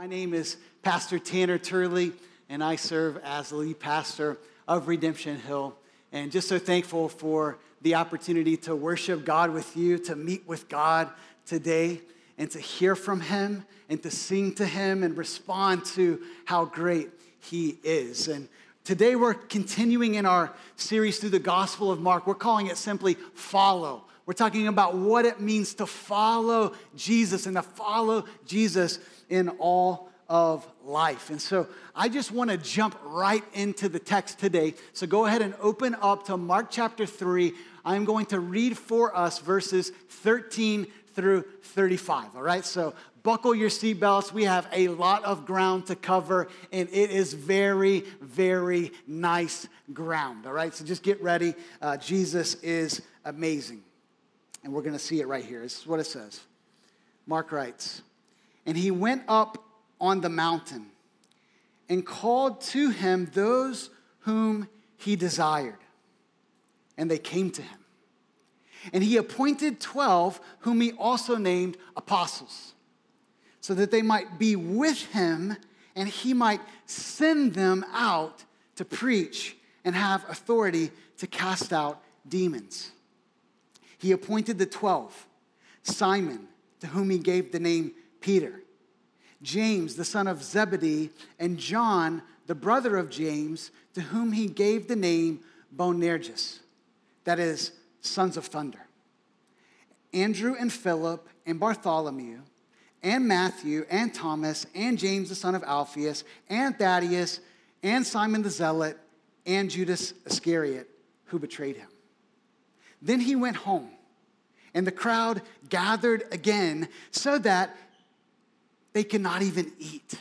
My name is Pastor Tanner Turley, and I serve as the lead pastor of Redemption Hill. And just so thankful for the opportunity to worship God with you, to meet with God today, and to hear from Him, and to sing to Him, and respond to how great He is. And today we're continuing in our series through the Gospel of Mark. We're calling it simply Follow. We're talking about what it means to follow Jesus and to follow Jesus in all of life. And so I just want to jump right into the text today. So go ahead and open up to Mark chapter 3. I'm going to read for us verses 13 through 35. All right, so buckle your seatbelts. We have a lot of ground to cover, and it is very, very nice ground. All right, so just get ready. Uh, Jesus is amazing. And we're going to see it right here. This is what it says. Mark writes, And he went up on the mountain and called to him those whom he desired. And they came to him. And he appointed 12, whom he also named apostles, so that they might be with him and he might send them out to preach and have authority to cast out demons. He appointed the 12 Simon, to whom he gave the name Peter James, the son of Zebedee, and John, the brother of James, to whom he gave the name Boanerges, that is, sons of thunder. Andrew and Philip and Bartholomew, and Matthew and Thomas, and James, the son of Alphaeus, and Thaddeus, and Simon the Zealot, and Judas Iscariot, who betrayed him. Then he went home, and the crowd gathered again so that they could not even eat.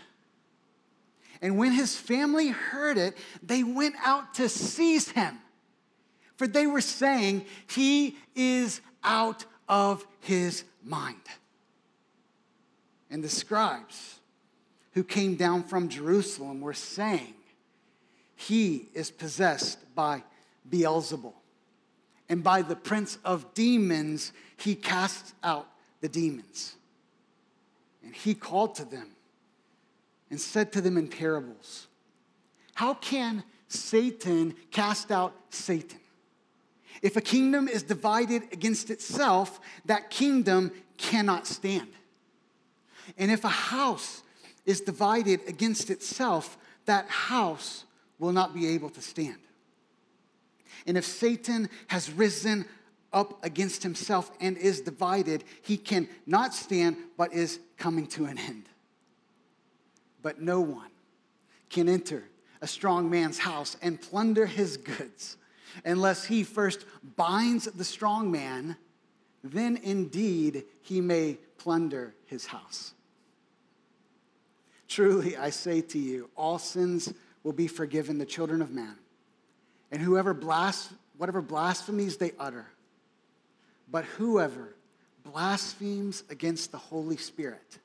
And when his family heard it, they went out to seize him. For they were saying, He is out of his mind. And the scribes who came down from Jerusalem were saying, He is possessed by Beelzebul. And by the prince of demons, he casts out the demons. And he called to them and said to them in parables How can Satan cast out Satan? If a kingdom is divided against itself, that kingdom cannot stand. And if a house is divided against itself, that house will not be able to stand. And if Satan has risen up against himself and is divided, he can not stand, but is coming to an end. But no one can enter a strong man's house and plunder his goods unless he first binds the strong man, then indeed he may plunder his house. Truly, I say to you, all sins will be forgiven the children of man, and whoever blas- whatever blasphemies they utter but whoever blasphemes against the Holy Spirit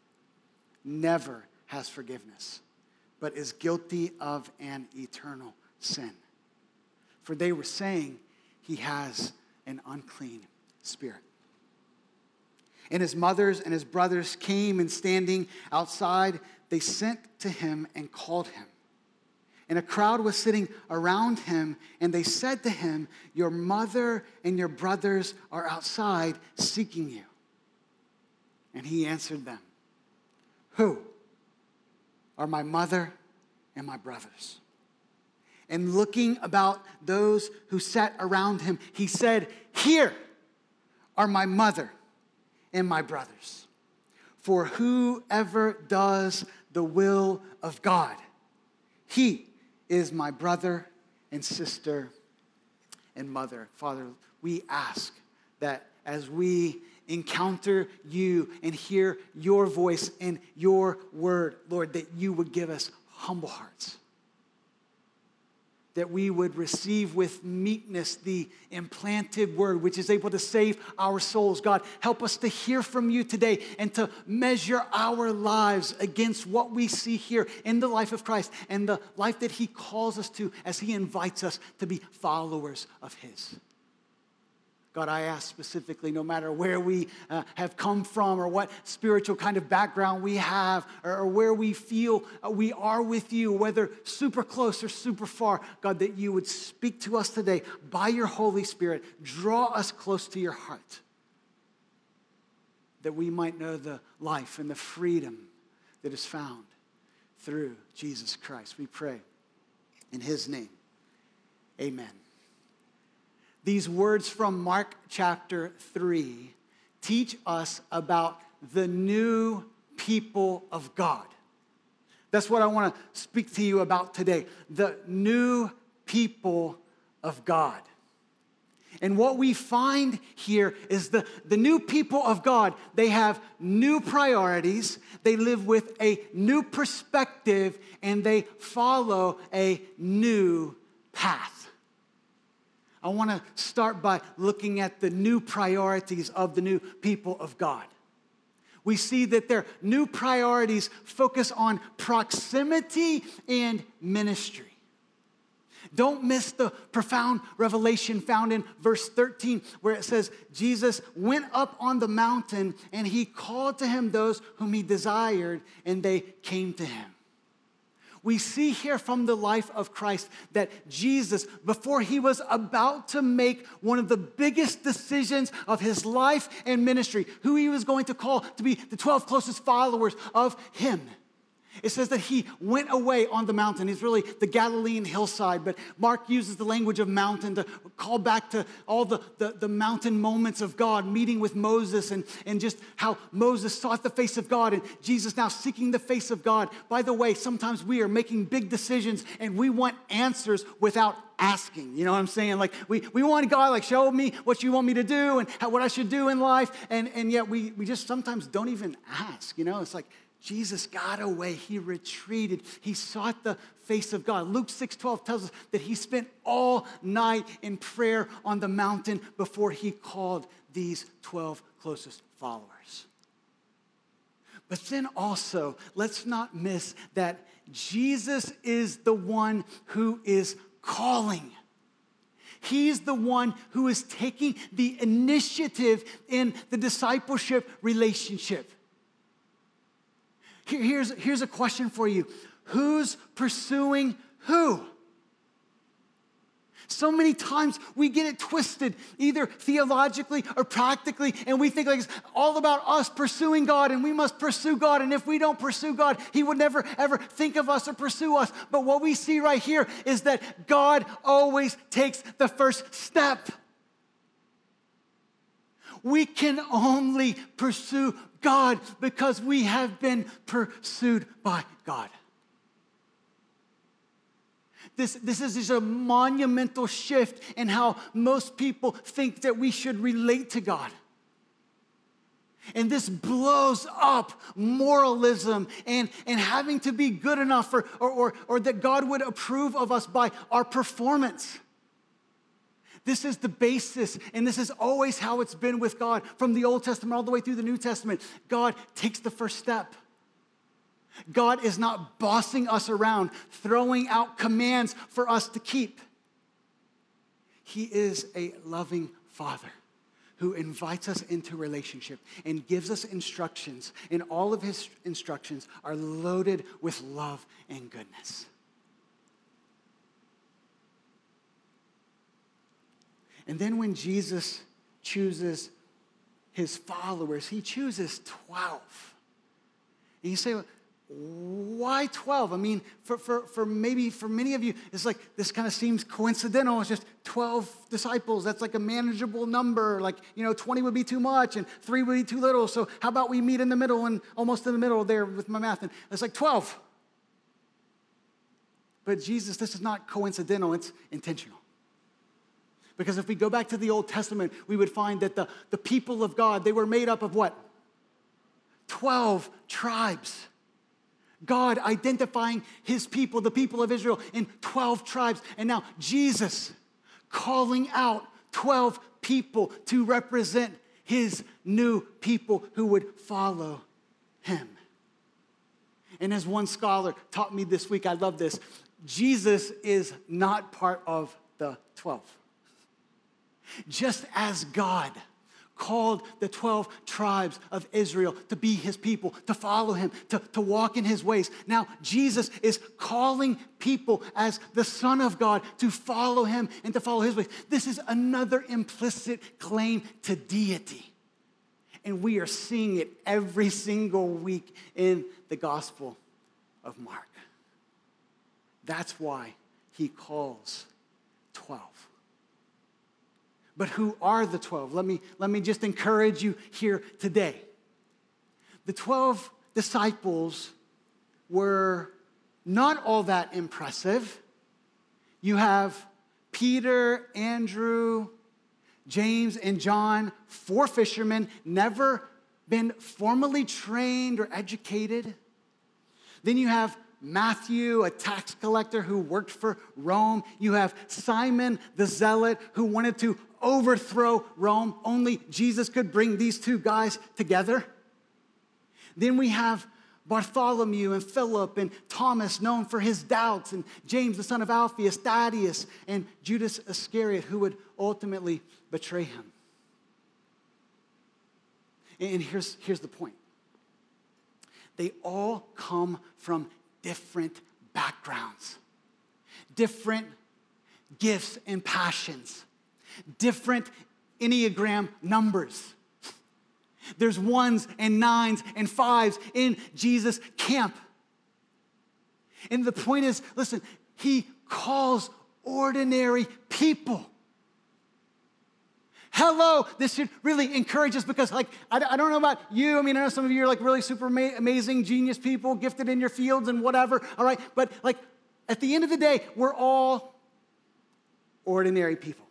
never has forgiveness, but is guilty of an eternal sin. For they were saying he has an unclean spirit. And his mothers and his brothers came and standing outside, they sent to him and called him. And a crowd was sitting around him, and they said to him, Your mother and your brothers are outside seeking you. And he answered them, Who are my mother and my brothers? And looking about those who sat around him, he said, Here are my mother and my brothers. For whoever does the will of God, he is my brother and sister and mother. Father, we ask that as we encounter you and hear your voice and your word, Lord, that you would give us humble hearts that we would receive with meekness the implanted word, which is able to save our souls. God, help us to hear from you today and to measure our lives against what we see here in the life of Christ and the life that He calls us to as He invites us to be followers of His. God, I ask specifically, no matter where we uh, have come from or what spiritual kind of background we have or, or where we feel uh, we are with you, whether super close or super far, God, that you would speak to us today by your Holy Spirit, draw us close to your heart, that we might know the life and the freedom that is found through Jesus Christ. We pray in his name. Amen. These words from Mark chapter 3 teach us about the new people of God. That's what I want to speak to you about today the new people of God. And what we find here is the, the new people of God, they have new priorities, they live with a new perspective, and they follow a new path. I want to start by looking at the new priorities of the new people of God. We see that their new priorities focus on proximity and ministry. Don't miss the profound revelation found in verse 13, where it says, Jesus went up on the mountain and he called to him those whom he desired, and they came to him we see here from the life of Christ that Jesus, before he was about to make one of the biggest decisions of his life and ministry, who he was going to call to be the 12 closest followers of him, it says that he went away on the mountain. It's really the Galilean hillside, but Mark uses the language of mountain to call back to all the, the, the, mountain moments of God, meeting with Moses and, and just how Moses sought the face of God and Jesus now seeking the face of God. By the way, sometimes we are making big decisions and we want answers without asking. You know what I'm saying? Like we, we want God, like, show me what you want me to do and how, what I should do in life. And, and yet we, we just sometimes don't even ask. You know, it's like, Jesus got away. He retreated. He sought the face of God. Luke 6:12 tells us that he spent all night in prayer on the mountain before he called these 12 closest followers. But then also, let's not miss that Jesus is the one who is calling. He's the one who is taking the initiative in the discipleship relationship. Here's, here's a question for you Who's pursuing who? So many times we get it twisted, either theologically or practically, and we think like it's all about us pursuing God and we must pursue God. And if we don't pursue God, He would never ever think of us or pursue us. But what we see right here is that God always takes the first step. We can only pursue God because we have been pursued by God. This, this is just a monumental shift in how most people think that we should relate to God. And this blows up moralism and, and having to be good enough or, or, or that God would approve of us by our performance. This is the basis, and this is always how it's been with God from the Old Testament all the way through the New Testament. God takes the first step. God is not bossing us around, throwing out commands for us to keep. He is a loving Father who invites us into relationship and gives us instructions, and all of his instructions are loaded with love and goodness. And then when Jesus chooses his followers, he chooses 12. And you say, why 12? I mean, for, for, for maybe for many of you, it's like this kind of seems coincidental. It's just 12 disciples. That's like a manageable number. Like, you know, 20 would be too much and three would be too little. So how about we meet in the middle and almost in the middle there with my math? And it's like 12. But Jesus, this is not coincidental, it's intentional. Because if we go back to the Old Testament, we would find that the, the people of God, they were made up of what? 12 tribes. God identifying his people, the people of Israel, in 12 tribes. And now Jesus calling out 12 people to represent his new people who would follow him. And as one scholar taught me this week, I love this Jesus is not part of the 12. Just as God called the 12 tribes of Israel to be his people, to follow him, to, to walk in his ways. Now, Jesus is calling people as the Son of God to follow him and to follow his ways. This is another implicit claim to deity. And we are seeing it every single week in the Gospel of Mark. That's why he calls 12. But who are the 12? Let me, let me just encourage you here today. The 12 disciples were not all that impressive. You have Peter, Andrew, James, and John, four fishermen, never been formally trained or educated. Then you have Matthew, a tax collector who worked for Rome. You have Simon the Zealot who wanted to overthrow Rome. Only Jesus could bring these two guys together. Then we have Bartholomew and Philip and Thomas, known for his doubts, and James, the son of Alphaeus, Thaddeus, and Judas Iscariot, who would ultimately betray him. And here's, here's the point they all come from different backgrounds, different gifts and passions, different Enneagram numbers. There's ones and nines and fives in Jesus' camp. And the point is listen, he calls ordinary people. Hello, this should really encourage us because, like, I, I, don't know about you. I mean, I know some of you are like really super ama- amazing, genius people, gifted in your fields and whatever, all right? But, like, at the end of the day, we're all ordinary people.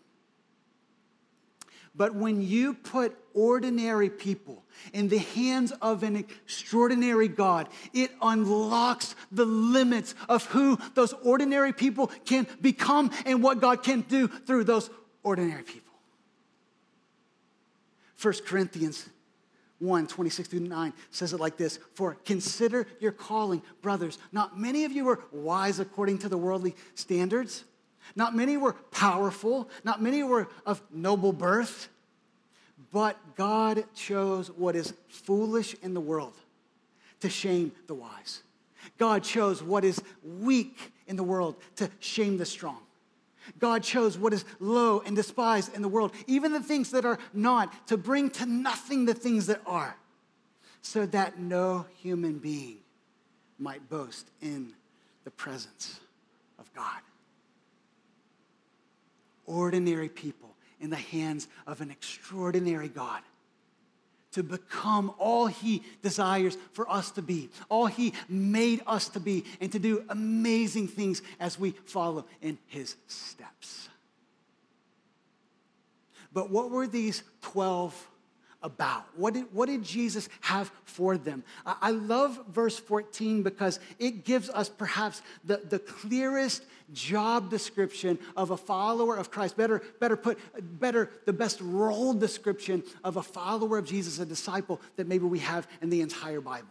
But when you put ordinary people in the hands of an extraordinary God, it unlocks the limits of who those ordinary people can become and what God can do through those ordinary people. 1 Corinthians 1 26 through 9 says it like this For consider your calling, brothers. Not many of you were wise according to the worldly standards. Not many were powerful. Not many were of noble birth. But God chose what is foolish in the world to shame the wise. God chose what is weak in the world to shame the strong. God chose what is low and despised in the world, even the things that are not, to bring to nothing the things that are, so that no human being might boast in the presence of God. Ordinary people in the hands of an extraordinary God to become all He desires for us to be, all He made us to be, and to do amazing things as we follow in His steps. But what were these 12 about? What did, what did Jesus have for them? I, love verse 14 because it gives us perhaps the, the clearest job description of a follower of Christ. Better, better put, better, the best role description of a follower of Jesus, a disciple that maybe we have in the entire Bible.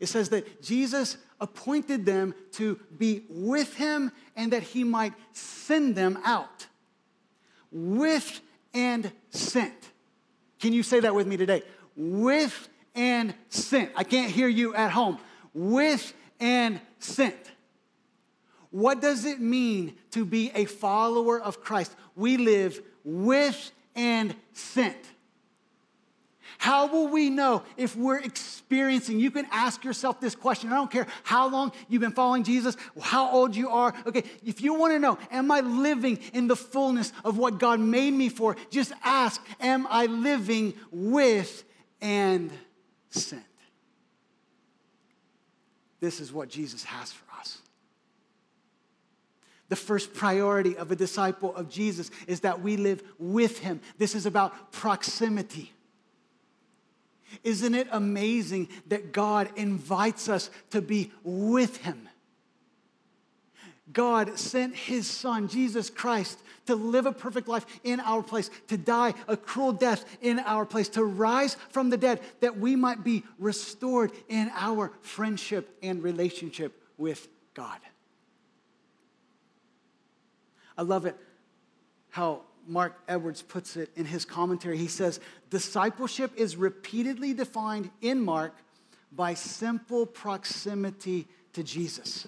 It says that Jesus appointed them to be with him and that he might send them out. With and sent. Can you say that with me today? With and sent. I can't hear you at home. With and sent. What does it mean to be a follower of Christ? We live with and sent. How will we know if we're experiencing? You can ask yourself this question. I don't care how long you've been following Jesus, how old you are. Okay, if you want to know, am I living in the fullness of what God made me for? Just ask, am I living with and sent? This is what Jesus has for us. The first priority of a disciple of Jesus is that we live with him. This is about proximity. Isn't it amazing that God invites us to be with Him? God sent His Son, Jesus Christ, to live a perfect life in our place, to die a cruel death in our place, to rise from the dead, that we might be restored in our friendship and relationship with God. I love it how Mark Edwards puts it in his commentary. He says, Discipleship is repeatedly defined in Mark by simple proximity to Jesus,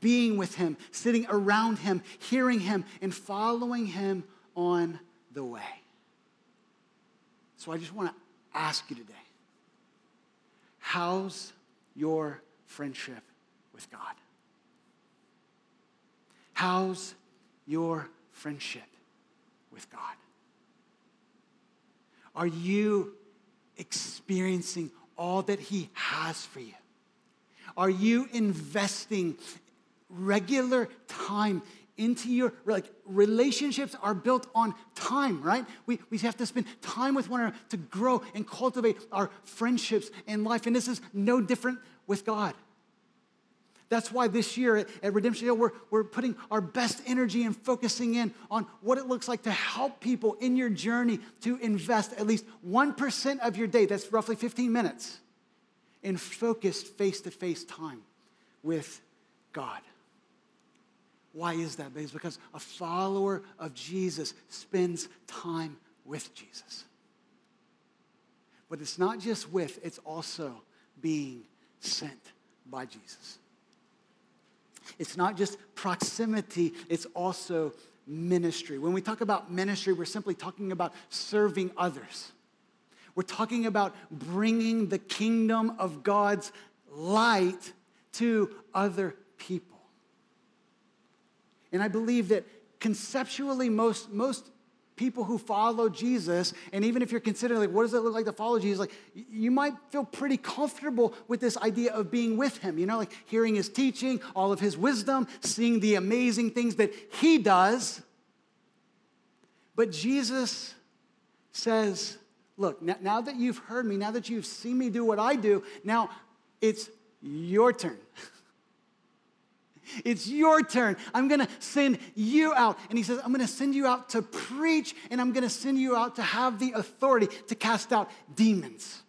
being with him, sitting around him, hearing him, and following him on the way. So I just want to ask you today how's your friendship with God? How's your friendship with God? Are you experiencing all that He has for you? Are you investing regular time into your like relationships are built on time right we, we have to spend time with one another to grow and cultivate our friendships in life and this is no different with god that's why this year at, at redemption hill we're, we're putting our best energy and focusing in on what it looks like to help people in your journey to invest at least 1% of your day that's roughly 15 minutes in focused face-to-face time with god why is that? It's because a follower of Jesus spends time with Jesus. But it's not just with, it's also being sent by Jesus. It's not just proximity, it's also ministry. When we talk about ministry, we're simply talking about serving others. We're talking about bringing the kingdom of God's light to other people. And I believe that conceptually, most, most people who follow Jesus, and even if you're considering, like, what does it look like to follow Jesus, like, you might feel pretty comfortable with this idea of being with him, you know, like hearing his teaching, all of his wisdom, seeing the amazing things that he does. But Jesus says, look, now that you've heard me, now that you've seen me do what I do, now it's your turn. It's your turn. I'm going to send you out. And he says, I'm going to send you out to preach, and I'm going to send you out to have the authority to cast out demons.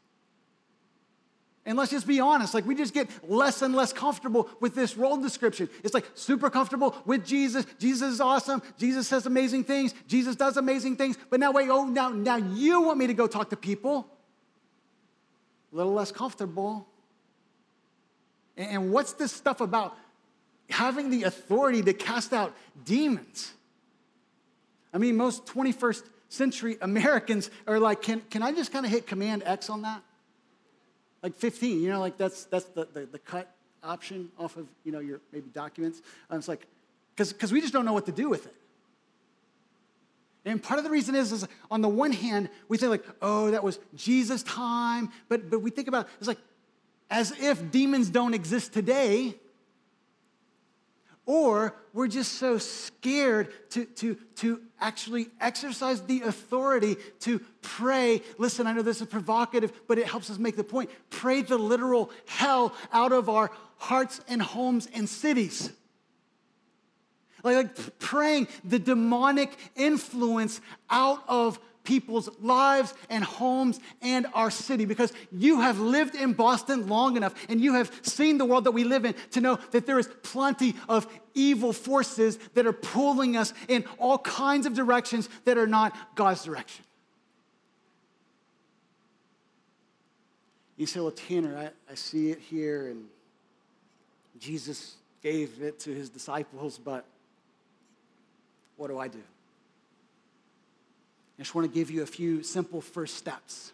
And let's just be honest, like we just get less and less comfortable with this role description. It's like super comfortable with Jesus. Jesus is awesome. Jesus says amazing things. Jesus does amazing things. But now wait, oh now now you want me to go talk to people? A little less comfortable. And what's this stuff about having the authority to cast out demons. I mean, most 21st century Americans are like, can, can I just kind of hit Command X on that? Like 15, you know, like that's, that's the, the, the cut option off of, you know, your maybe documents. Um, it's like, because we just don't know what to do with it. And part of the reason is, is on the one hand, we say like, oh, that was Jesus' time, but, but we think about it's like as if demons don't exist today, or we're just so scared to, to, to actually exercise the authority to pray. Listen, I know this is provocative, but it helps us make the point. Pray the literal hell out of our hearts and homes and cities. Like, like praying the demonic influence out of people's lives and homes and our city because you have lived in Boston long enough and you have seen the world that we live in to know that there is plenty of evil forces that are pulling us in all kinds of directions that are not God's direction. You say, well, Tanner, I, I see it here, and Jesus gave it to his disciples, but what do I do? I just want to give you a few simple first steps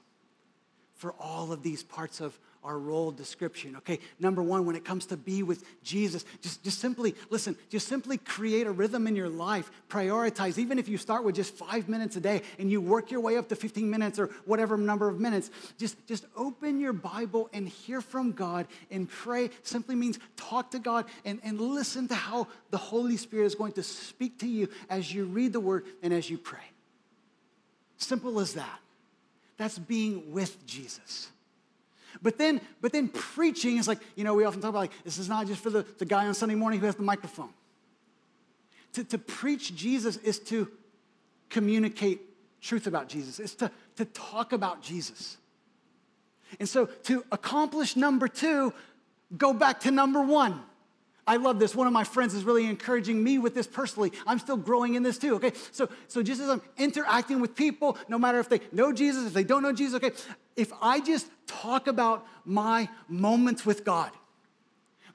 for all of these parts of our role description. Okay, number one, when it comes to be with Jesus, just, just simply, listen, just simply create a rhythm in your life. Prioritize, even if you start with just five minutes a day and you work your way up to 15 minutes or whatever number of minutes, just, just open your Bible and hear from God and pray simply means talk to God and, and listen to how the Holy Spirit is going to speak to you as you read the word and as you pray. Simple as that. That's being with Jesus. But then, but then preaching is like, you know, we often talk about like, this is not just for the, the guy on Sunday morning who has the microphone. To, to preach Jesus is to communicate truth about Jesus, it's to, to talk about Jesus. And so to accomplish number two, go back to number one. I love this. One of my friends is really encouraging me with this personally. I'm still growing in this too, okay? So, so just as I'm interacting with people, no matter if they know Jesus, if they don't know Jesus, okay, if I just talk about my moments with God,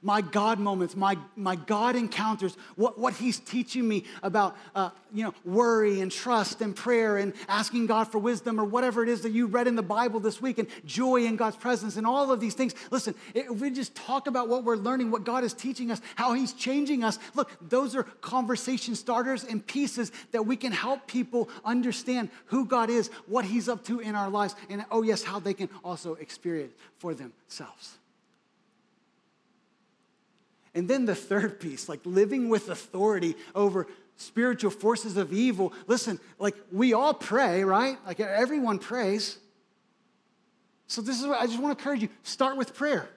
my God moments, my, my God encounters, what, what He's teaching me about, uh, you know, worry and trust and prayer and asking God for wisdom or whatever it is that you read in the Bible this week and joy in God's presence and all of these things. Listen, if we just talk about what we're learning, what God is teaching us, how He's changing us, look, those are conversation starters and pieces that we can help people understand who God is, what He's up to in our lives, and oh, yes, how they can also experience for themselves. And then the third piece, like living with authority over spiritual forces of evil. Listen, like we all pray, right? Like everyone prays. So this is what I just want to encourage you start with prayer.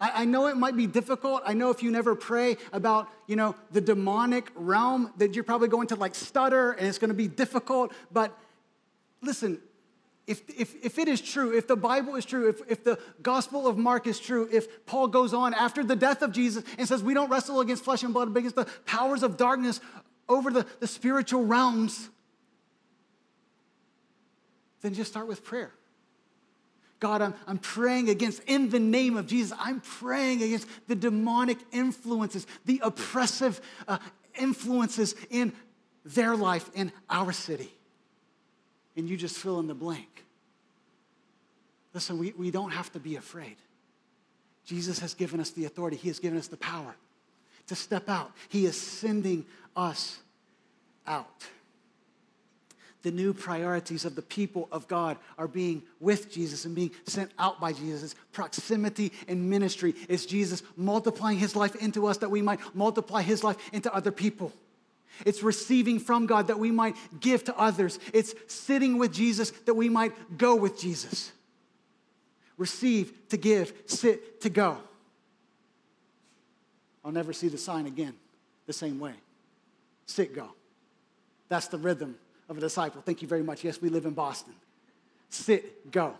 I, know it might be difficult. I know if you never pray about, you know, the demonic realm, that you're probably going to like stutter and it's going to be difficult. But listen, if, if, if it is true, if the Bible is true, if, if the Gospel of Mark is true, if Paul goes on after the death of Jesus and says, We don't wrestle against flesh and blood, but against the powers of darkness over the, the spiritual realms, then just start with prayer. God, I'm, I'm praying against, in the name of Jesus, I'm praying against the demonic influences, the oppressive uh, influences in their life, in our city and you just fill in the blank. Listen, we, we don't have to be afraid. Jesus has given us the authority, He has given us the power to step out. He is sending us out. The new priorities of the people of God are being with Jesus and being sent out by Jesus. proximity and ministry is Jesus multiplying his life into us that we might multiply his life into other people. It's receiving from God that we might give to others. It's sitting with Jesus that we might go with Jesus. Receive to give, sit to go. I'll never see the sign again the same way. Sit, go. That's the rhythm of a disciple. Thank you very much. Yes, we live in Boston. Sit, go.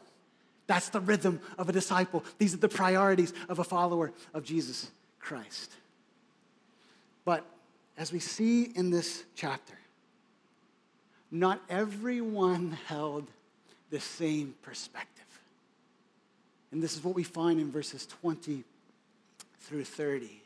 That's the rhythm of a disciple. These are the priorities of a follower of Jesus Christ. But as we see in this chapter, not everyone held the same perspective. And this is what we find in verses 20 through 30.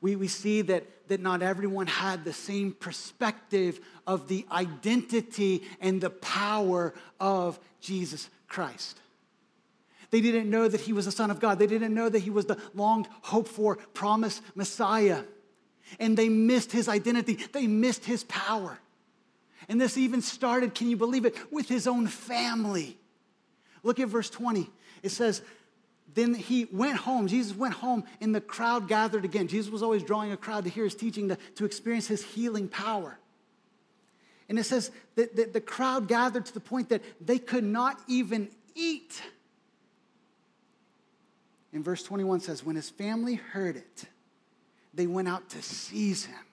We, we see that, that not everyone had the same perspective of the identity and the power of Jesus Christ. They didn't know that he was the Son of God. They didn't know that he was the long hoped for, promised Messiah and they missed his identity, they missed his power. And this even started, can you believe it, with his own family. Look at verse 20. It says, Then he went home. Jesus went home, and the crowd gathered again. Jesus was always drawing a crowd to hear his teaching, to, to experience his healing power. And it says that, that the crowd gathered to the point that they could not even eat. And verse 21 says, When his family heard it, they went out to seize him,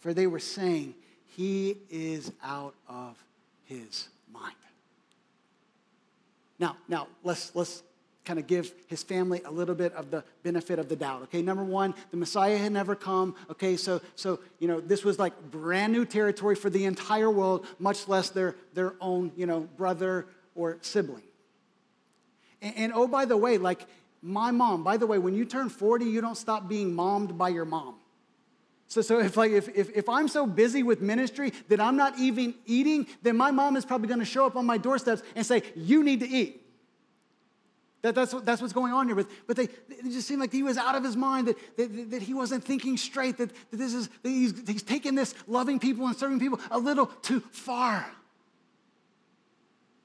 for they were saying, He is out of his mind. Now, now let's let's kind of give his family a little bit of the benefit of the doubt. Okay, number one, the Messiah had never come. Okay, so so you know this was like brand new territory for the entire world, much less their their own you know brother or sibling. And, and oh, by the way, like my mom, by the way, when you turn 40, you don't stop being mommed by your mom. So, so if, like, if, if, if I'm so busy with ministry that I'm not even eating, then my mom is probably going to show up on my doorsteps and say, You need to eat. That, that's, what, that's what's going on here. But, but they, it just seemed like he was out of his mind, that, that, that he wasn't thinking straight, that, that, this is, that he's, he's taking this loving people and serving people a little too far.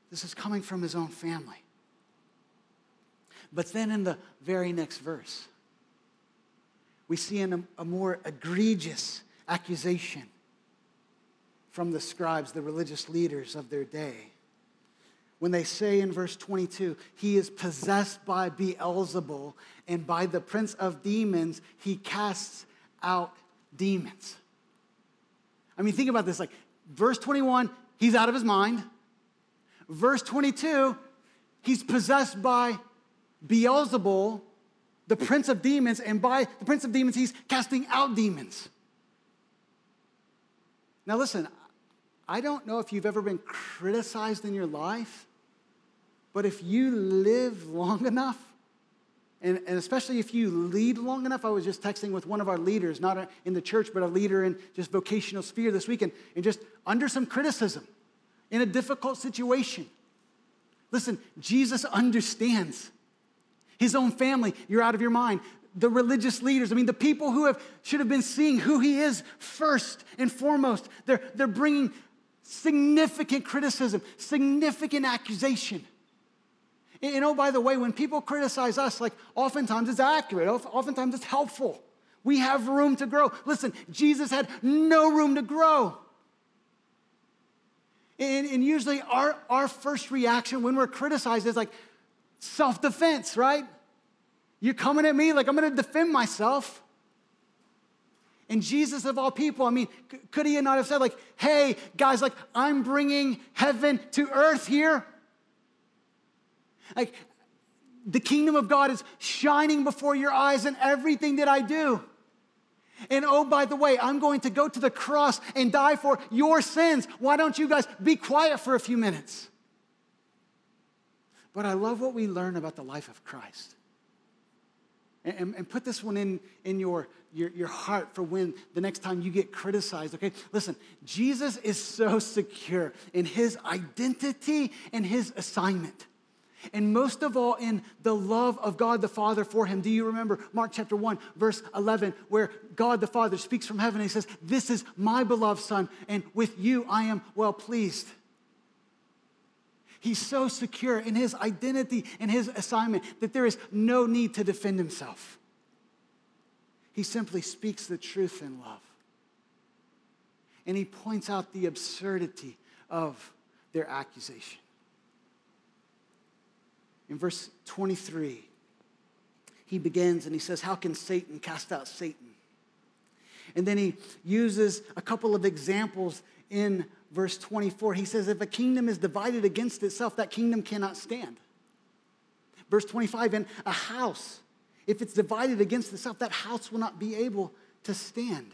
This is coming from his own family. But then in the very next verse, we see a, a more egregious accusation from the scribes, the religious leaders of their day. When they say in verse 22, he is possessed by Beelzebul, and by the prince of demons, he casts out demons. I mean, think about this like, verse 21, he's out of his mind. Verse 22, he's possessed by Beelzebul, the prince of demons, and by the prince of demons, he's casting out demons. Now, listen, I don't know if you've ever been criticized in your life, but if you live long enough, and, and, especially if you lead long enough, I was just texting with one of our leaders, not in the church, but a leader in just vocational sphere this weekend, and just under some criticism in a difficult situation. Listen, Jesus understands his own family. You're out of your mind. The religious leaders, I mean, the people who have, should have been seeing who he is first and foremost, they're, they're bringing significant criticism, significant accusation. You oh, know, by the way, when people criticize us, like oftentimes it's accurate, oftentimes it's helpful. We have room to grow. Listen, Jesus had no room to grow. And, and usually our, our first reaction when we're criticized is like self defense, right? You're coming at me like I'm gonna defend myself. And Jesus, of all people, I mean, could he not have said, like, hey, guys, like, I'm bringing heaven to earth here? Like, the kingdom of God is shining before your eyes in everything that I do. And oh, by the way, I'm going to go to the cross and die for your sins. Why don't you guys be quiet for a few minutes? But I love what we learn about the life of Christ. And, and, and, put this one in, in your, your, your heart for when the next time you get criticized, okay? Listen, Jesus is so secure in his identity and his assignment and most of all in the love of God the Father for him. Do you remember Mark chapter 1, verse 11, where God the Father speaks from heaven and he says, This is my beloved Son, and with you I am well pleased. He's so secure in his identity and his assignment that there is no need to defend himself. He simply speaks the truth in love. And he points out the absurdity of their accusation in verse 23, he begins and he says, How can Satan cast out Satan? And then he uses a couple of examples in verse 24. He says, If a kingdom is divided against itself, that kingdom cannot stand. Verse 25, and a house, if it's divided against itself, that house will not be able to stand.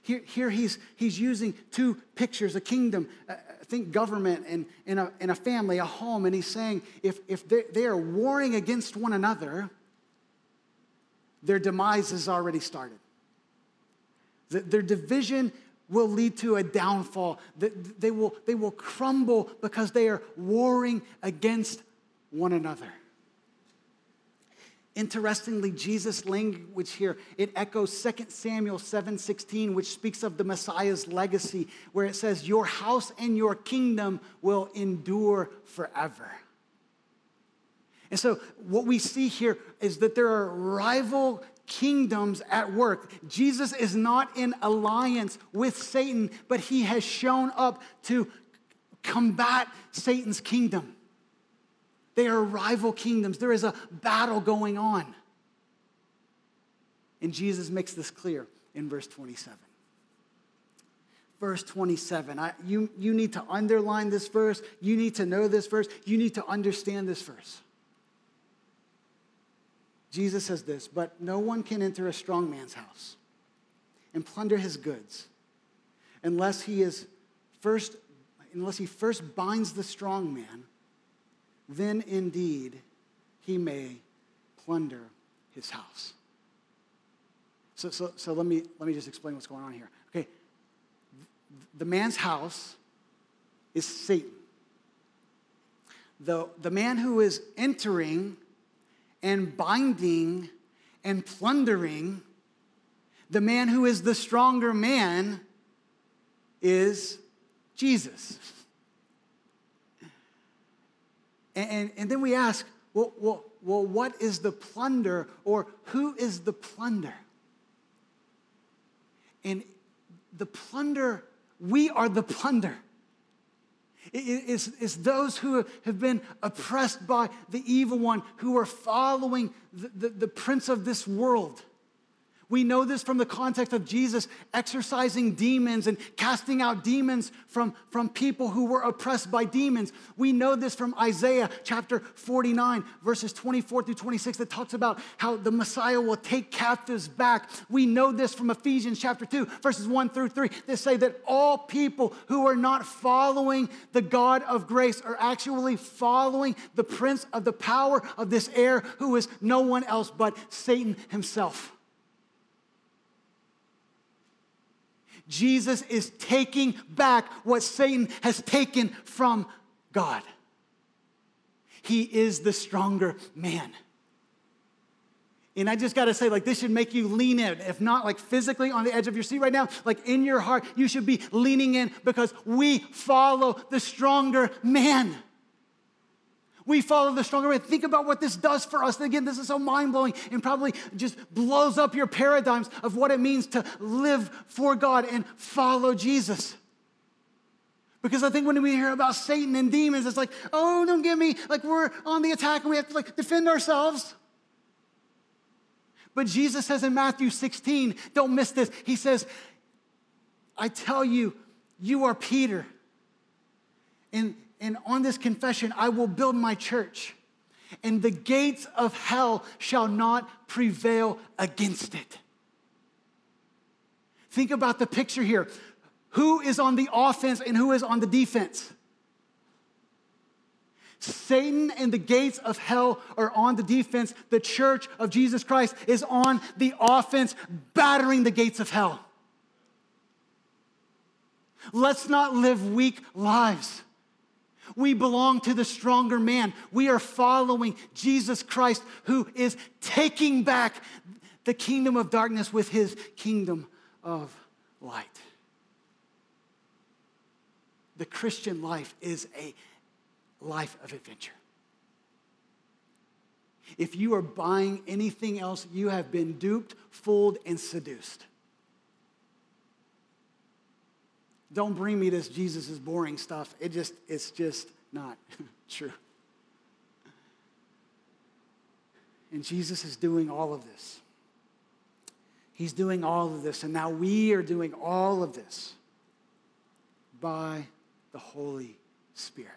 Here, here he's, he's using two pictures a kingdom, uh, think government and, and, a, and a family, a home, and he's saying if, if they, they are warring against one another, their demise has already started. The, their division will lead to a downfall. They will, they will crumble because they are warring against one another. Interestingly, Jesus' language here, it echoes 2 Samuel 7:16, which speaks of the Messiah's legacy, where it says, Your house and your kingdom will endure forever. And so, what we see here is that there are rival kingdoms at work. Jesus is not in alliance with Satan, but he has shown up to combat Satan's kingdom. They are rival kingdoms. There is a battle going on. And Jesus makes this clear in verse 27. Verse 27. I, you, you need to underline this verse. You need to know this verse. You need to understand this verse. Jesus says this, but no one can enter a strong man's house and plunder his goods unless he is first unless he first binds the strong man then indeed he may plunder his house. So, so, so let, me, let me just explain what's going on here. Okay, the man's house is Satan. The, the man who is entering and binding and plundering, the man who is the stronger man is Jesus. And, and, then we ask, well, well, well, what is the plunder or who is the plunder? And the plunder, we are the plunder. It's, it's, those who have been oppressed by the evil one, who are following the, the, the prince of this world We know this from the context of Jesus exorcising demons and casting out demons from, from people who were oppressed by demons. We know this from Isaiah chapter 49, verses 24 through 26, that talks about how the Messiah will take captives back. We know this from Ephesians chapter 2, verses 1 through 3, that say that all people who are not following the God of grace are actually following the prince of the power of this air, who is no one else but Satan himself. Jesus is taking back what Satan has taken from God. He is the stronger man. And I just gotta say, like, this should make you lean in. If not, like, physically on the edge of your seat right now, like, in your heart, you should be leaning in because we follow the stronger man. We follow the stronger man. Think about what this does for us. And again, this is so mind blowing and probably just blows up your paradigms of what it means to live for God and follow Jesus. Because I think when we hear about Satan and demons, it's like, oh, don't get me, like we're on the attack and we have to like defend ourselves. But Jesus says in Matthew 16, don't miss this. He says, I tell you, you are Peter. And and on this confession, I will build my church, and the gates of hell shall not prevail against it. Think about the picture here. Who is on the offense and who is on the defense? Satan and the gates of hell are on the defense. The church of Jesus Christ is on the offense, battering the gates of hell. Let's not live weak lives. We belong to the stronger man. We are following Jesus Christ, who is taking back the kingdom of darkness with his kingdom of light. The Christian life is a life of adventure. If you are buying anything else, you have been duped, fooled, and seduced. Don't bring me this Jesus is boring stuff. It just, it's just not true. And Jesus is doing all of this. He's doing all of this, and now we are doing all of this by the Holy Spirit.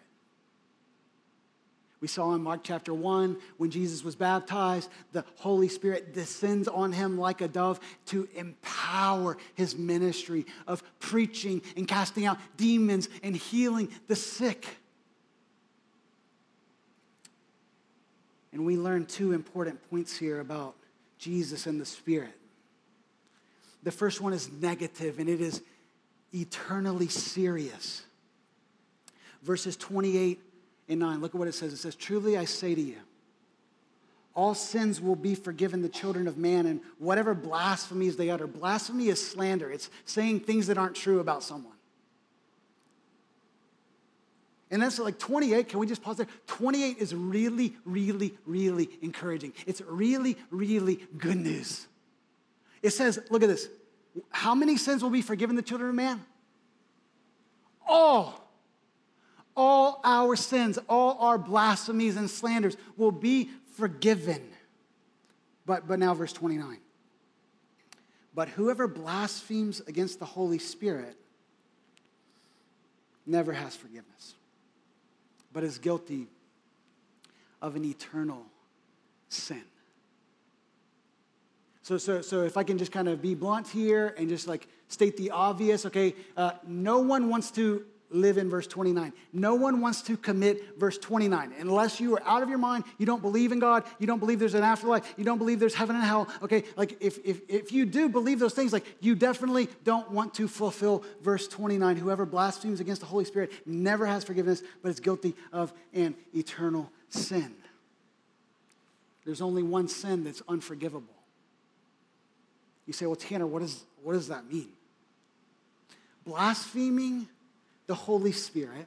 We saw in Mark chapter 1 when Jesus was baptized, the Holy Spirit descends on him like a dove to empower his ministry of preaching and casting out demons and healing the sick. And we learn two important points here about Jesus and the Spirit. The first one is negative, and it is eternally serious. Verses 28 in 9. Look at what it says. It says, Truly I say to you, all sins will be forgiven the children of man, and whatever blasphemies they utter. Blasphemy is slander, it's saying things that aren't true about someone. And that's like 28. Can we just pause there? 28 is really, really, really encouraging. It's really, really good news. It says, look at this. How many sins will be forgiven the children of man? All all our sins, all our blasphemies and slanders will be forgiven. But, but now, verse 29. But whoever blasphemes against the Holy Spirit never has forgiveness, but is guilty of an eternal sin. So, so, so if I can just kind of be blunt here and just like state the obvious, okay, uh, no one wants to live in verse 29. No one wants to commit verse 29 unless you are out of your mind, you don't believe in God, you don't believe there's an afterlife, you don't believe there's heaven and hell. Okay, like if, if, if you do believe those things, like you definitely don't want to fulfill verse 29. Whoever blasphemes against the Holy Spirit never has forgiveness, but is guilty of an eternal sin. There's only one sin that's unforgivable. You say, well, Tanner, what, is, what does that mean? Blaspheming the Holy Spirit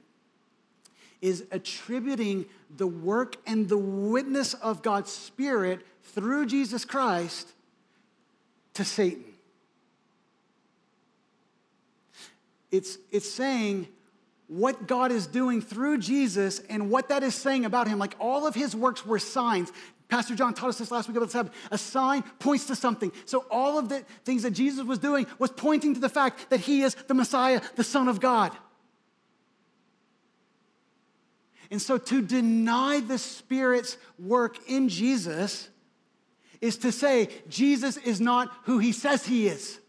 is attributing the work and the witness of God's Spirit through Jesus Christ to Satan. It's, it's saying what God is doing through Jesus and what that is saying about him. Like all of his works were signs Pastor John taught us this last week about the Sabbath. A sign points to something. So all of the things that Jesus was doing was pointing to the fact that he is the Messiah, the Son of God. And so to deny the Spirit's work in Jesus is to say Jesus is not who he says he is.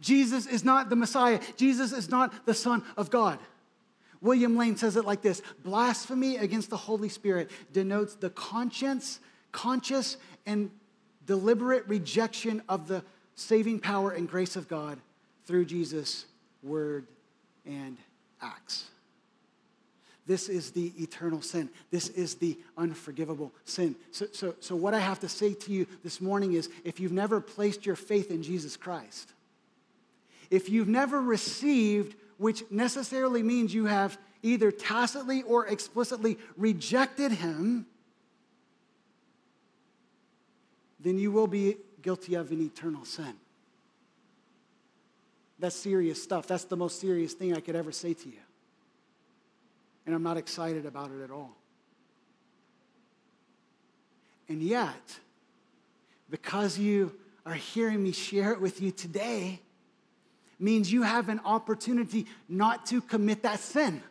Jesus is not the Messiah. Jesus is not the Son of God. William Lane says it like this Blasphemy against the Holy Spirit denotes the conscience, conscious, and deliberate rejection of the saving power and grace of God through Jesus' word and acts. This is the eternal sin. This is the unforgivable sin. So, so, so, what I have to say to you this morning is if you've never placed your faith in Jesus Christ, if you've never received, which necessarily means you have either tacitly or explicitly rejected him, then you will be guilty of an eternal sin. That's serious stuff. That's the most serious thing I could ever say to you. And I'm not excited about it at all. And yet, because you are hearing me share it with you today, means you have an opportunity not to commit that sin.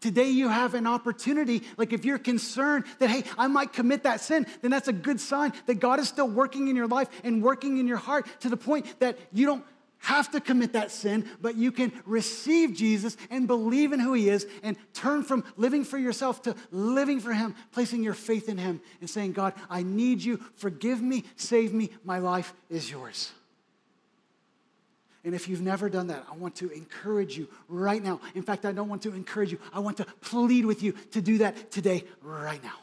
Today, you have an opportunity. Like, if you're concerned that, hey, I might commit that sin, then that's a good sign that God is still working in your life and working in your heart to the point that you don't have to commit that sin, but you can receive Jesus and believe in who he is and turn from living for yourself to living for him, placing your faith in him and saying, God, I need you. Forgive me, save me. My life is yours. And if you've never done that, I want to encourage you right now. In fact, I don't want to encourage you, I want to plead with you to do that today, right now.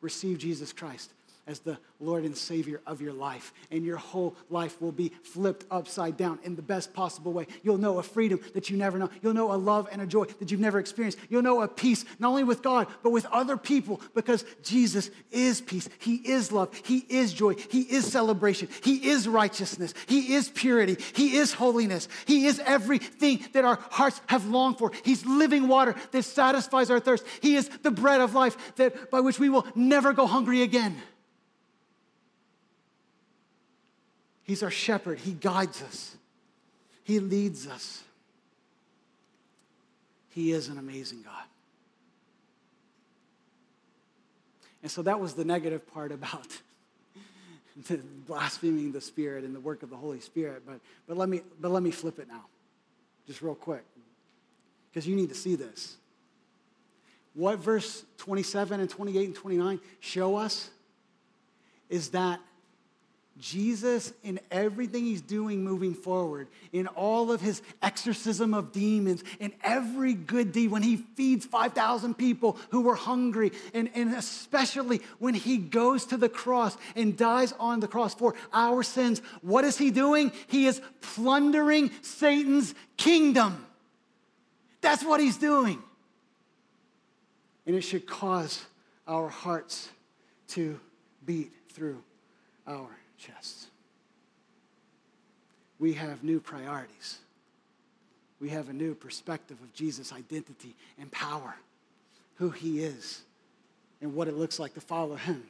Receive Jesus Christ as the Lord and Savior of your life. And your whole life will be flipped upside down in the best possible way. You'll know a freedom that you never know. You'll know a love and a joy that you've never experienced. You'll know a peace, not only with God, but with other people, because Jesus is peace. He is love. He is joy. He is celebration. He is righteousness. He is purity. He is holiness. He is everything that our hearts have longed for. He's living water that satisfies our thirst. He is the bread of life that by which we will never go hungry again. He's our shepherd. He guides us, He leads us. He is an amazing God. And so that was the negative part about blaspheming the Spirit and the work of the Holy Spirit. But, but, let, me, but let me flip it now, just real quick, because you need to see this. What verse 27 and 28 and 29 show us is that Jesus, in everything he's doing moving forward, in all of his exorcism of demons, in every good deed, when he feeds 5,000 people who were hungry, and, and especially when he goes to the cross and dies on the cross for our sins, what is he doing? He is plundering Satan's kingdom. That's what he's doing. And it should cause our hearts to beat through our chests. We have new priorities. We have a new perspective of Jesus' identity and power, who he is, and what it looks like to follow him.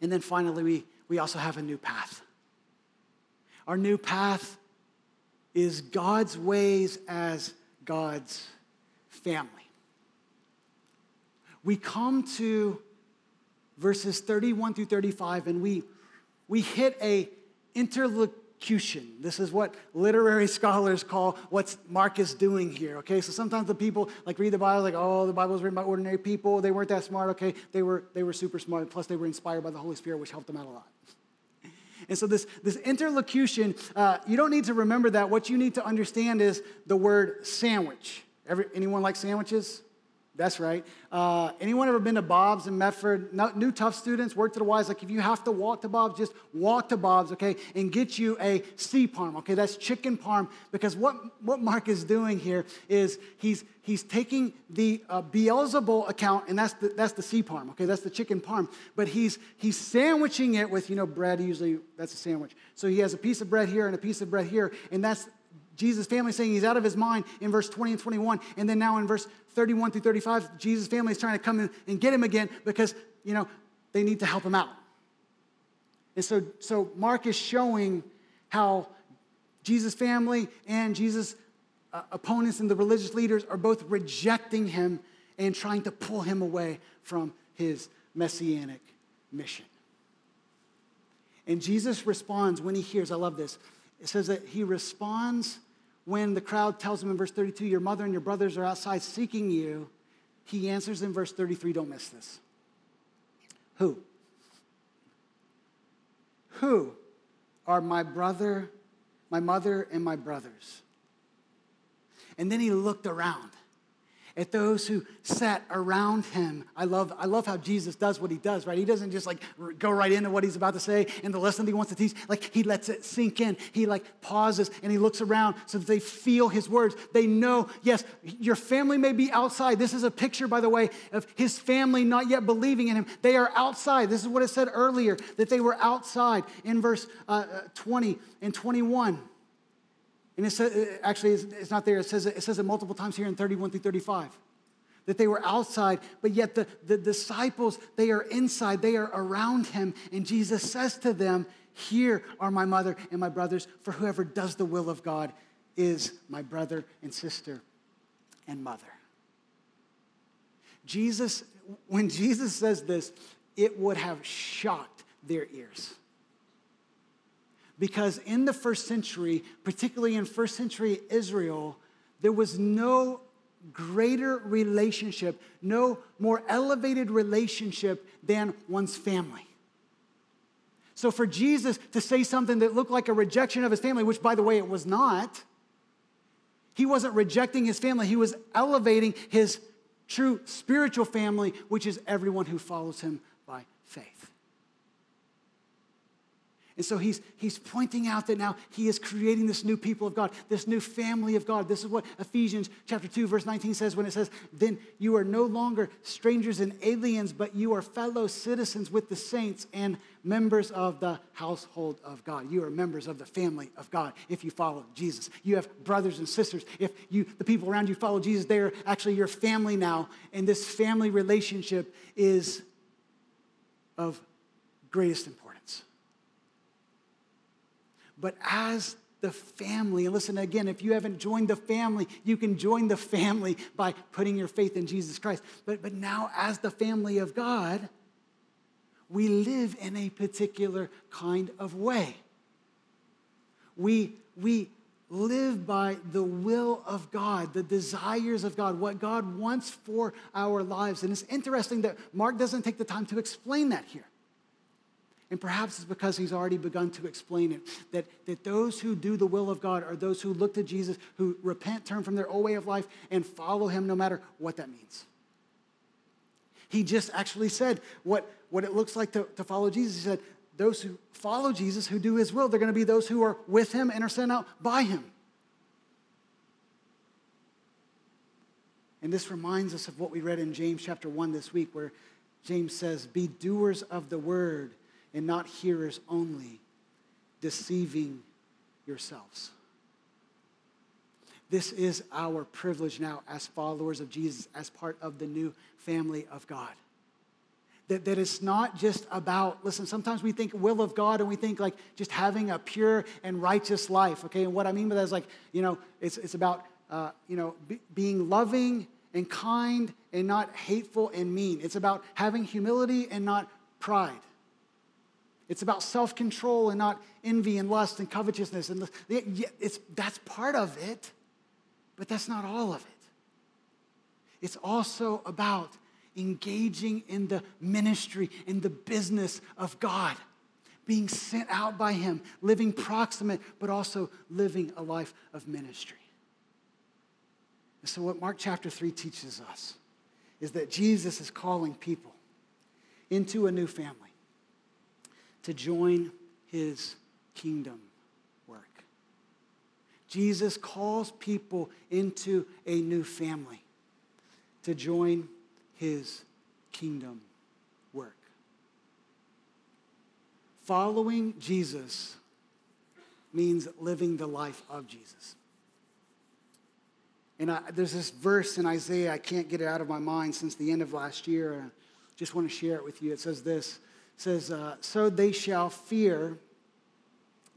And then finally, we, we also have a new path. Our new path is God's ways as God's family. We come to verses 31 through 35, and we we hit a intercalation. This is what literary scholars call what Mark is doing here, okay? So sometimes the people like read the Bible like, oh, the Bible was written by ordinary people. They weren't that smart, okay? They were, they were super smart. Plus, they were inspired by the Holy Spirit, which helped them out a lot. And so this, this intercalation, uh, you don't need to remember that. What you need to understand is the word sandwich. Every, anyone like sandwiches? That's right. Uh, anyone ever been to Bob's in Medford? No, new Tufts students, work to the wise. Like if you have to walk to Bob's, just walk to Bob's, okay, and get you a C parm, okay? That's chicken parm. Because what, what Mark is doing here is he's, he's taking the uh, account, and that's the, that's the C parm, okay? That's the chicken parm. But he's, he's sandwiching it with, you know, bread. Usually that's a sandwich. So he has a piece of bread here and a piece of bread here, and that's Jesus' family saying he's out of his mind in verse 20 and 21. And then now in verse 31 through 35, Jesus' family is trying to come in and get him again because, you know, they need to help him out. And so, so Mark is showing how Jesus' family and Jesus' uh, opponents and the religious leaders are both rejecting him and trying to pull him away from his messianic mission. And Jesus responds when he hears, I love this. It says that he responds when the crowd tells him in verse 32, Your mother and your brothers are outside seeking you. He answers in verse 33, don't miss this. Who? Who are my brother, my mother, and my brothers? And then he looked around at those who sat around him. I love, I love how Jesus does what he does, right? He doesn't just like go right into what he's about to say and the lesson that he wants to teach. Like he lets it sink in. He like pauses and he looks around so that they feel his words. They know, yes, your family may be outside. This is a picture, by the way, of his family not yet believing in him. They are outside. This is what it said earlier, that they were outside in verse uh, uh 20 and 21. And it says, actually, it's not there. It says, it says it multiple times here in 31 through 35 that they were outside, but yet the, the disciples, they are inside, they are around him. And Jesus says to them, Here are my mother and my brothers, for whoever does the will of God is my brother and sister and mother. Jesus, when Jesus says this, it would have shocked their ears. Because in the first century, particularly in first century Israel, there was no greater relationship, no more elevated relationship than one's family. So for Jesus to say something that looked like a rejection of his family, which by the way, it was not, he wasn't rejecting his family, he was elevating his true spiritual family, which is everyone who follows him by faith. And so he's, he's pointing out that now he is creating this new people of God, this new family of God. This is what Ephesians chapter 2, verse 19 says when it says, Then you are no longer strangers and aliens, but you are fellow citizens with the saints and members of the household of God. You are members of the family of God if you follow Jesus. You have brothers and sisters. If you the people around you follow Jesus, they're actually your family now. And this family relationship is of greatest importance. But as the family, and listen again, if you haven't joined the family, you can join the family by putting your faith in Jesus Christ. But, but now, as the family of God, we live in a particular kind of way. We, we live by the will of God, the desires of God, what God wants for our lives. And it's interesting that Mark doesn't take the time to explain that here. And perhaps it's because he's already begun to explain it that, that those who do the will of God are those who look to Jesus, who repent, turn from their old way of life, and follow him no matter what that means. He just actually said what, what it looks like to, to follow Jesus. He said, Those who follow Jesus, who do his will, they're going to be those who are with him and are sent out by him. And this reminds us of what we read in James chapter 1 this week, where James says, Be doers of the word and not hearers only, deceiving yourselves. This is our privilege now as followers of Jesus, as part of the new family of God. That, that it's not just about, listen, sometimes we think will of God and we think like just having a pure and righteous life, okay? And what I mean by that is like, you know, it's, it's about, uh, you know, be, being loving and kind and not hateful and mean. It's about having humility and not pride. It's about self control and not envy and lust and covetousness. And it's, that's part of it, but that's not all of it. It's also about engaging in the ministry, in the business of God, being sent out by Him, living proximate, but also living a life of ministry. And so, what Mark chapter 3 teaches us is that Jesus is calling people into a new family to join his kingdom work. Jesus calls people into a new family to join his kingdom work. Following Jesus means living the life of Jesus. And I, there's this verse in Isaiah, I can't get it out of my mind since the end of last year. I just want to share it with you. It says this says, uh, So they shall fear,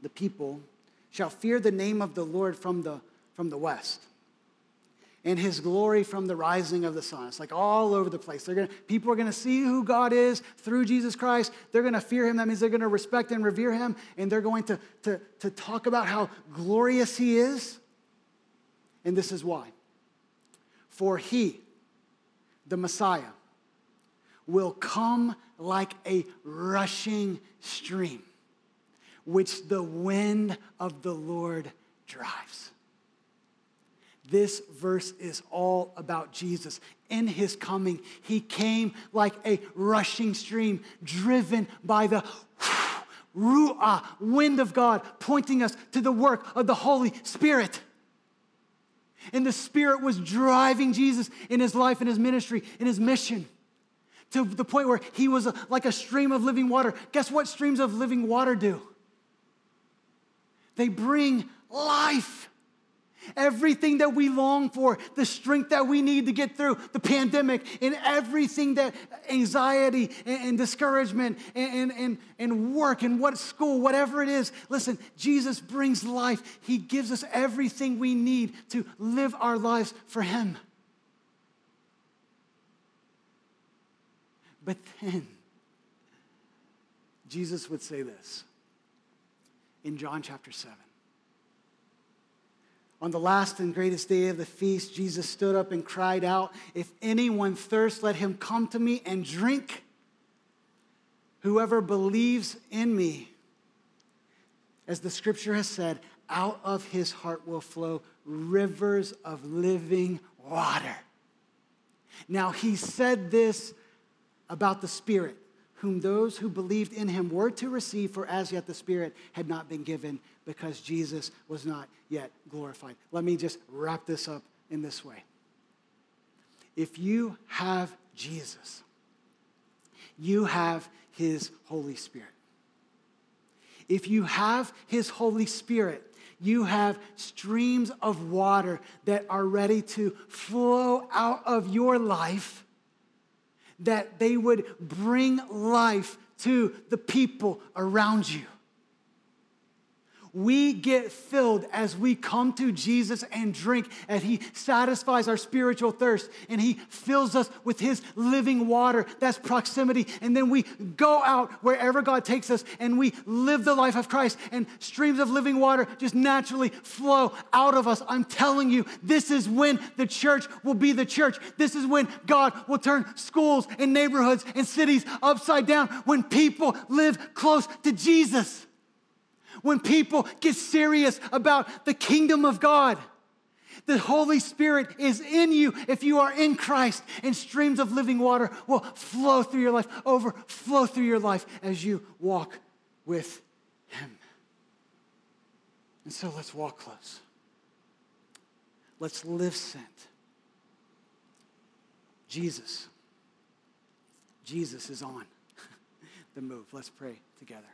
the people shall fear the name of the Lord from the, from the west and his glory from the rising of the sun. It's like all over the place. They're gonna, people are going to see who God is through Jesus Christ. They're going to fear him. That means they're going to respect and revere him. And they're going to, to, to talk about how glorious he is. And this is why. For he, the Messiah, will come like a rushing stream, which the wind of the Lord drives. This verse is all about Jesus. In his coming, he came like a rushing stream, driven by the ruah, wind of God, pointing us to the work of the Holy Spirit. And the Spirit was driving Jesus in his life, in his ministry, in his mission to the point where he was like a stream of living water. Guess what streams of living water do? They bring life. Everything that we long for, the strength that we need to get through the pandemic, and everything that anxiety and, and discouragement and, and, and work and what school, whatever it is. Listen, Jesus brings life. He gives us everything we need to live our lives for Him. But then, Jesus would say this in John chapter 7. On the last and greatest day of the feast, Jesus stood up and cried out, If anyone thirsts, let him come to me and drink. Whoever believes in me, as the scripture has said, out of his heart will flow rivers of living water. Now, he said this about the Spirit, whom those who believed in him were to receive, for as yet the Spirit had not been given because Jesus was not yet glorified. Let me just wrap this up in this way. If you have Jesus, you have his Holy Spirit. If you have his Holy Spirit, you have streams of water that are ready to flow out of your life, that they would bring life to the people around you we get filled as we come to Jesus and drink, and He satisfies our spiritual thirst, and He fills us with His living water. That's proximity. And then we go out wherever God takes us, and we live the life of Christ, and streams of living water just naturally flow out of us. I'm telling you, this is when the church will be the church. This is when God will turn schools and neighborhoods and cities upside down, when people live close to Jesus when people get serious about the kingdom of God. The Holy Spirit is in you if you are in Christ, and streams of living water will flow through your life, overflow through your life as you walk with Him. And so let's walk close. Let's live sent. Jesus. Jesus is on the move. Let's pray together.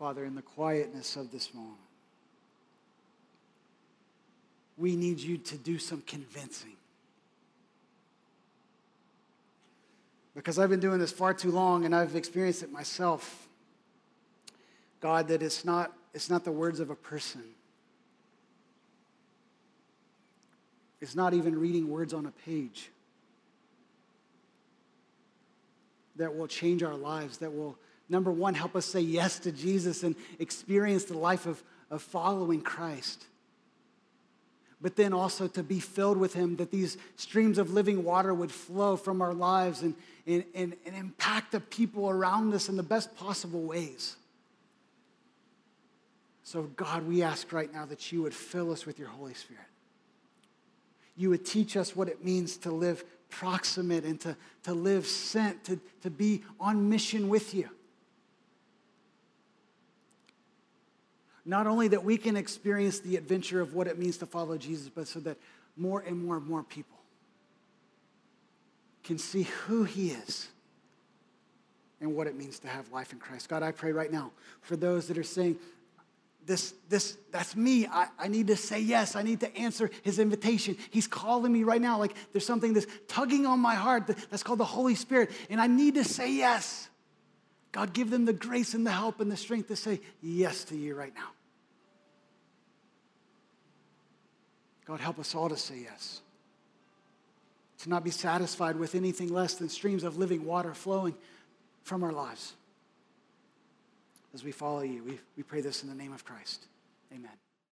Father, in the quietness of this moment, we need you to do some convincing. Because I've been doing this far too long and I've experienced it myself. God, that it's not, it's not the words of a person. It's not even reading words on a page that will change our lives, that will number one, help us say yes to Jesus and experience the life of, of following Christ. But then also to be filled with Him, that these streams of living water would flow from our lives and, and, and, and impact the people around us in the best possible ways. So, God, we ask right now that you would fill us with your Holy Spirit. You would teach us what it means to live proximate and to, to live sent, to, to be on mission with you. Not only that we can experience the adventure of what it means to follow Jesus, but so that more and more and more people can see who he is and what it means to have life in Christ. God, I pray right now for those that are saying, this, this, that's me. I, I need to say yes. I need to answer his invitation. He's calling me right now. Like there's something that's tugging on my heart that's called the Holy Spirit, and I need to say yes. God, give them the grace and the help and the strength to say yes to you right now. God, help us all to say yes. To not be satisfied with anything less than streams of living water flowing from our lives. As we follow you, we, we pray this in the name of Christ. Amen.